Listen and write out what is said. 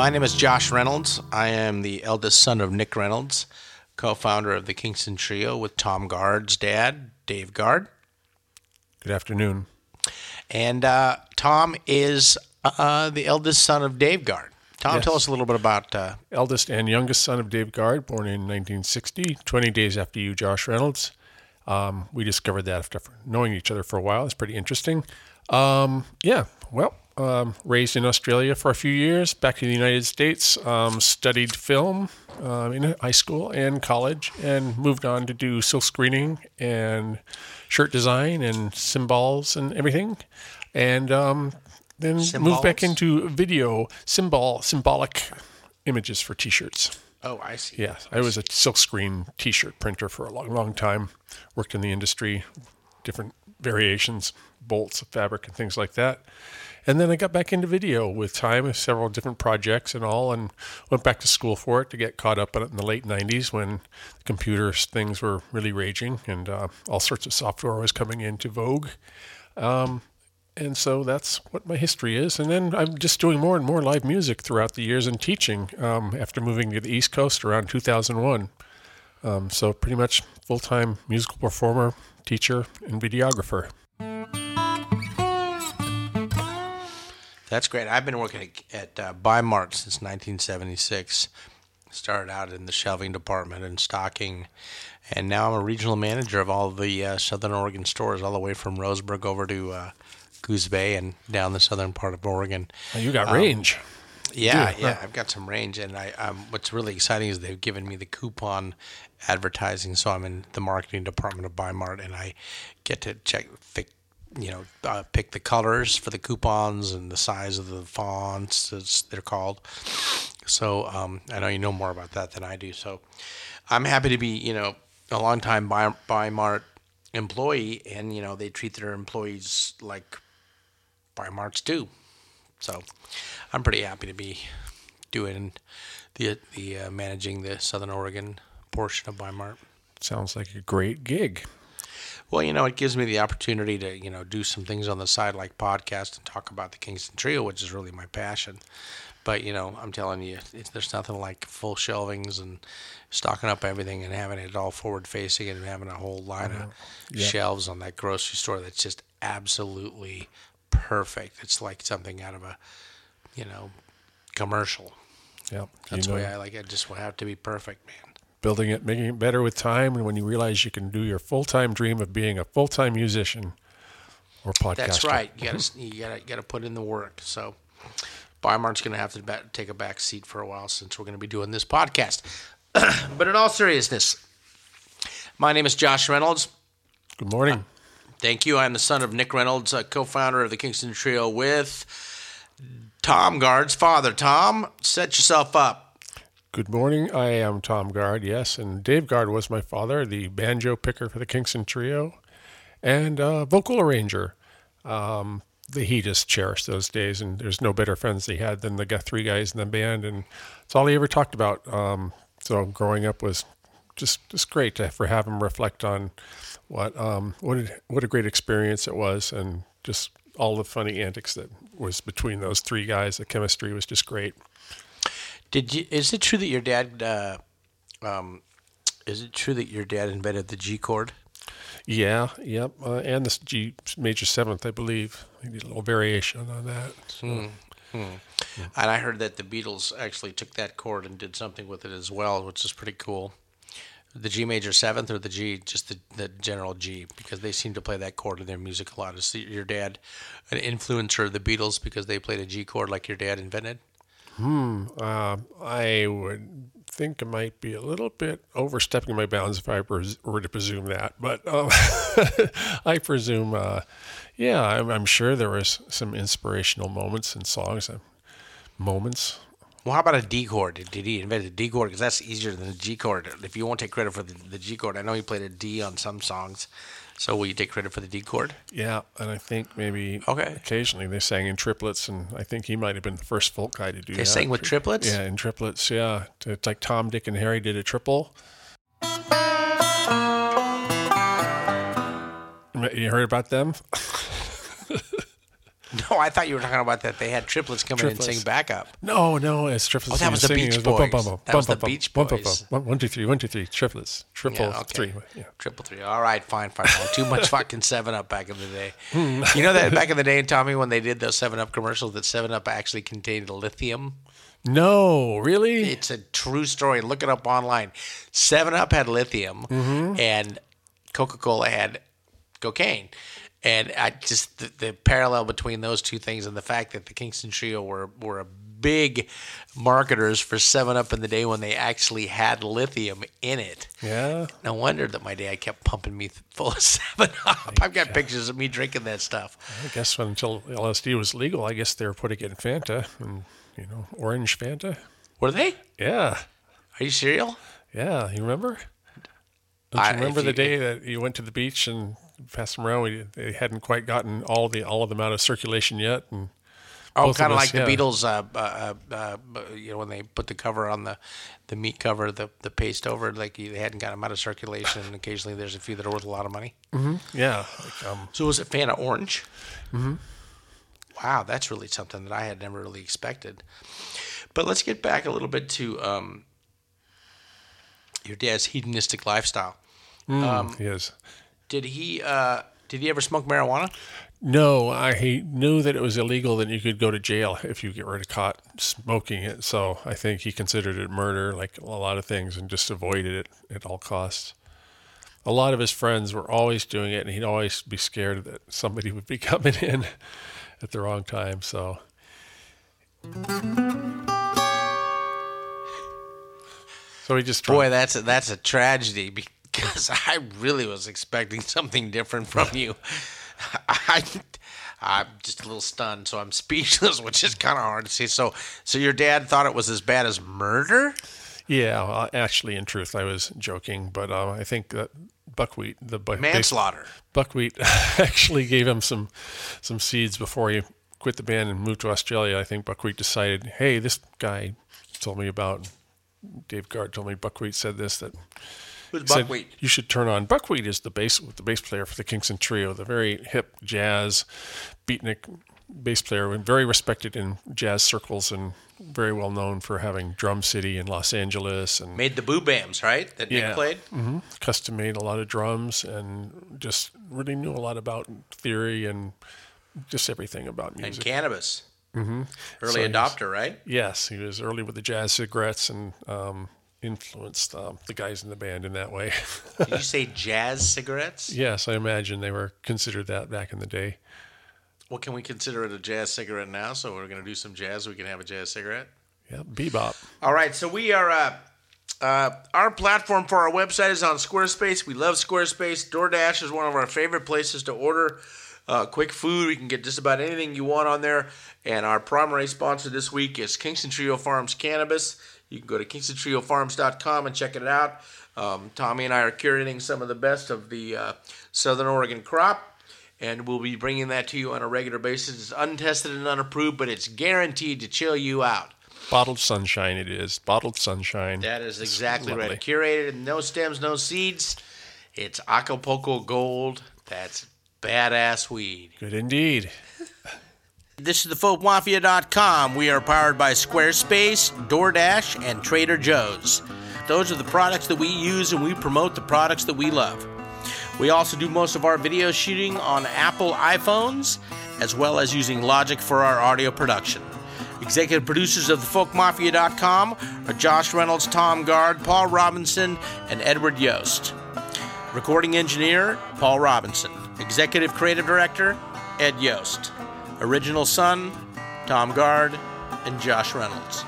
My name is Josh Reynolds. I am the eldest son of Nick Reynolds, co founder of the Kingston Trio with Tom Guard's dad, Dave Guard. Good afternoon. And uh, Tom is uh, the eldest son of Dave Guard. Tom, Yes. tell us a little bit about. Uh, Eldest and youngest son of Dave Guard, born in 1960, 20 days after you, Josh Reynolds. Um, we discovered that after knowing each other for a while. It's pretty interesting. Um, yeah, well, um, raised in Australia for a few years, back to the United States, um, studied film um, in high school and college, and moved on to do silk screening and shirt design and symbols and everything. And um, then moved back into video, symbol, symbolic images for T-shirts. oh, I see. Yes, I was a silkscreen T-shirt printer for a long, long time. Worked in the industry, different variations, bolts of fabric and things like that. And then I got back into video with time, with several different projects and all, and went back to school for it to get caught up it in the late '90s when the computer things were really raging and uh, all sorts of software was coming into vogue. Um, and so that's what my history is. And then I'm just doing more and more live music throughout the years and teaching um, after moving to the East Coast around 2001. Um, so pretty much full time musical performer, teacher, and videographer. That's great. I've been working at, at uh, Bimart since 1976. Started out in the shelving department and stocking, and now I'm a regional manager of all the uh, Southern Oregon stores, all the way from Roseburg over to uh, Coos Bay and down the southern part of Oregon. Now, you got range. Yeah, Yeah, yeah, huh. I've got some range, and I um, what's really exciting is they've given me the coupon advertising, so I'm in the marketing department of Bimart, and I get to check, you know, uh, pick the colors for the coupons and the size of the fonts, as they're called. So um, I know you know more about that than I do. So I'm happy to be, you know, a long time Bi- Bimart employee, and you know they treat their employees like Bimarts do. So I'm pretty happy to be doing the the uh, managing the Southern Oregon portion of Bimart. Sounds like a great gig. Well, you know, it gives me the opportunity to you know do some things on the side like podcast and talk about the Kingston Trio, which is really my passion. But you know, I'm telling you, there's nothing like full shelvings and stocking up everything and having it all forward facing and having a whole line of shelves on that grocery store that's just absolutely perfect. It's like something out of a you know commercial. Yeah, That's you know, way I like it. Just will have to be perfect, man. building it, making it better with time, and when you realize you can do your full time dream of being a full time musician or podcaster. That's right. You gotta you gotta gotta put in the work. So, Bimart's gonna have to take a back seat for a while since we're gonna be doing this podcast. but in all seriousness, my name is Josh Reynolds. Good morning. Uh, Thank you. I'm the son of Nick Reynolds, uh, co-founder of the Kingston Trio with Tom Guard's father. Tom, set yourself up. Good morning. I am Tom Guard, yes, and Dave Guard was my father, the banjo picker for the Kingston Trio, and uh, vocal arranger. Um, the, he just cherished those days, and there's no better friends he had than the three guys in the band, and it's all he ever talked about. Um, so growing up was just just great to for have him reflect on what um, what a, what a great experience it was, and just all the funny antics that was between those three guys. The chemistry was just great. Did you? Is it true that your dad? Uh, um, is it true that your dad invented the G chord? Yeah, yep, uh, and the G major seventh, I believe. I did a little variation on that. So, And I heard that the Beatles actually took that chord and did something with it as well, which is pretty cool. The G major seventh or the G, just the, the general G, because they seem to play that chord in their music a lot. Is your dad an influencer of the Beatles because they played a G chord like your dad invented? uh, I would think I might be a little bit overstepping my bounds if I were to presume that, but um, I presume, uh, yeah, I'm, I'm sure there was some inspirational moments and songs, uh, moments. Well, how about a D chord? Did, he invent a D chord? Because that's easier than a G chord. If you won't take credit for the, the G chord, I know he played a D on some songs. So will you take credit for the D chord? Yeah, and I think maybe Okay. occasionally they sang in triplets, and I think he might have been the first folk guy to do that. They sang with triplets? Yeah, in triplets. Yeah, it's like Tom, Dick, and Harry did a triple. You heard about them? No, I thought you were talking about that. They had triplets come in and Triplets. sing backup. No, no, it's triplets. Oh, that was the singing. Beach It bum, bum, Boys. bum, That was the Beach Boys. bum. One, two, three, one, two, three. Triplets. Triple Yeah, okay. three. Yeah. Triple three. All right, fine, fine. fine. Too much fucking Seven Up back in the day. Hmm. you know that back in the day, in Tommy, when they did those Seven Up commercials, that Seven Up actually contained lithium. No, really? It's a true story. Look it up online. Seven Up had lithium, mm-hmm. and Coca Cola had cocaine. And I just the, the parallel between those two things and the fact that the Kingston Trio were were a big marketers for Seven Up in the day when they actually had lithium in it. yeah. No wonder that my dad kept pumping me full of Seven Up. I've got pictures of me drinking that stuff. I guess when, until LSD was legal, I guess they were putting it in Fanta and you know orange Fanta. Were they? Yeah, Are you serial? yeah. You remember? Don't I- remember the you- day that you went to the beach and passed them around? We, they hadn't quite gotten all the all of them out of circulation yet, and Oh, kind of us, like the. Beatles. Uh, uh, uh, uh, you know, when they put the cover on the the meat cover, the the paste over, like they hadn't got them out of circulation. And occasionally, there's a few that are worth a lot of money. yeah, like, um, So was it Fanta Orange? Mm-hmm. Wow, that's really something that I had never really expected. But let's get back a little bit to um, your dad's hedonistic lifestyle. Um, yes. Did he uh, did he ever smoke marijuana? No, I he knew that it was illegal. That you could go to jail if you get rid of caught smoking it. So I think he considered it murder, like a lot of things, and just avoided it at all costs. A lot of his friends were always doing it, and he'd always be scared that somebody would be coming in at the wrong time. So. So he just Boy, that's a, that's a tragedy because I really was expecting something different from you. I, I'm just a little stunned, so I'm speechless, which is kind of hard to see. So, so your dad thought it was as bad as murder? Yeah, well, actually, in truth, I was joking, but uh, I think that buckwheat, the bu- Manslaughter. buckwheat, actually gave him some some seeds before he quit the band and moved to Australia. I think buckwheat decided, hey, this guy told me about. Dave Guard told me buckwheat said this that Who's said, you should turn on buckwheat is the bass the bass player for the Kingston Trio, the very hip jazz beatnik bass player, very respected in jazz circles and very well known for having Drum City in Los Angeles and Made the boo bams, right? That Nick Yeah. played. hmm custom made a lot of drums and just really knew a lot about theory and just everything about music And cannabis. Mm-hmm. Early So adopter, right? yes, he was early with the jazz cigarettes and um, influenced um, the guys in the band in that way. Did you say jazz cigarettes? yes, I imagine they were considered that back in the day. Well, can we consider it a jazz cigarette now? So we're going to do some jazz. We can have a jazz cigarette. Yeah, bebop. All right, so we are. Uh, uh, our platform for our website is on Squarespace. We love Squarespace. DoorDash is one of our favorite places to order uh, quick food. We can get just about anything you want on there. And our primary sponsor this week is Kingston Trio Farms Cannabis. You can go to kingstontriofarms.com and check it out. Um, Tommy and I are curating some of the best of the uh, Southern Oregon crop, and we'll be bringing that to you on a regular basis. It's untested and unapproved, but it's guaranteed to chill you out. Bottled sunshine, it is. Bottled sunshine. That is exactly right. Curated, no stems, no seeds. It's Acapulco Gold. That's badass weed. Good indeed. This is thefolkmafia.com. We are powered by Squarespace, DoorDash, and Trader Joe's. Those are the products that we use, and we promote the products that we love. We also do most of our video shooting on Apple iPhones, as well as using Logic for our audio production. Executive producers of thefolkmafia.com are Josh Reynolds, Tom Guard, Paul Robinson, and Edward Yost. Recording engineer, Paul Robinson. Executive creative director, Ed Yost. Original son, Tom Guard, and Josh Reynolds.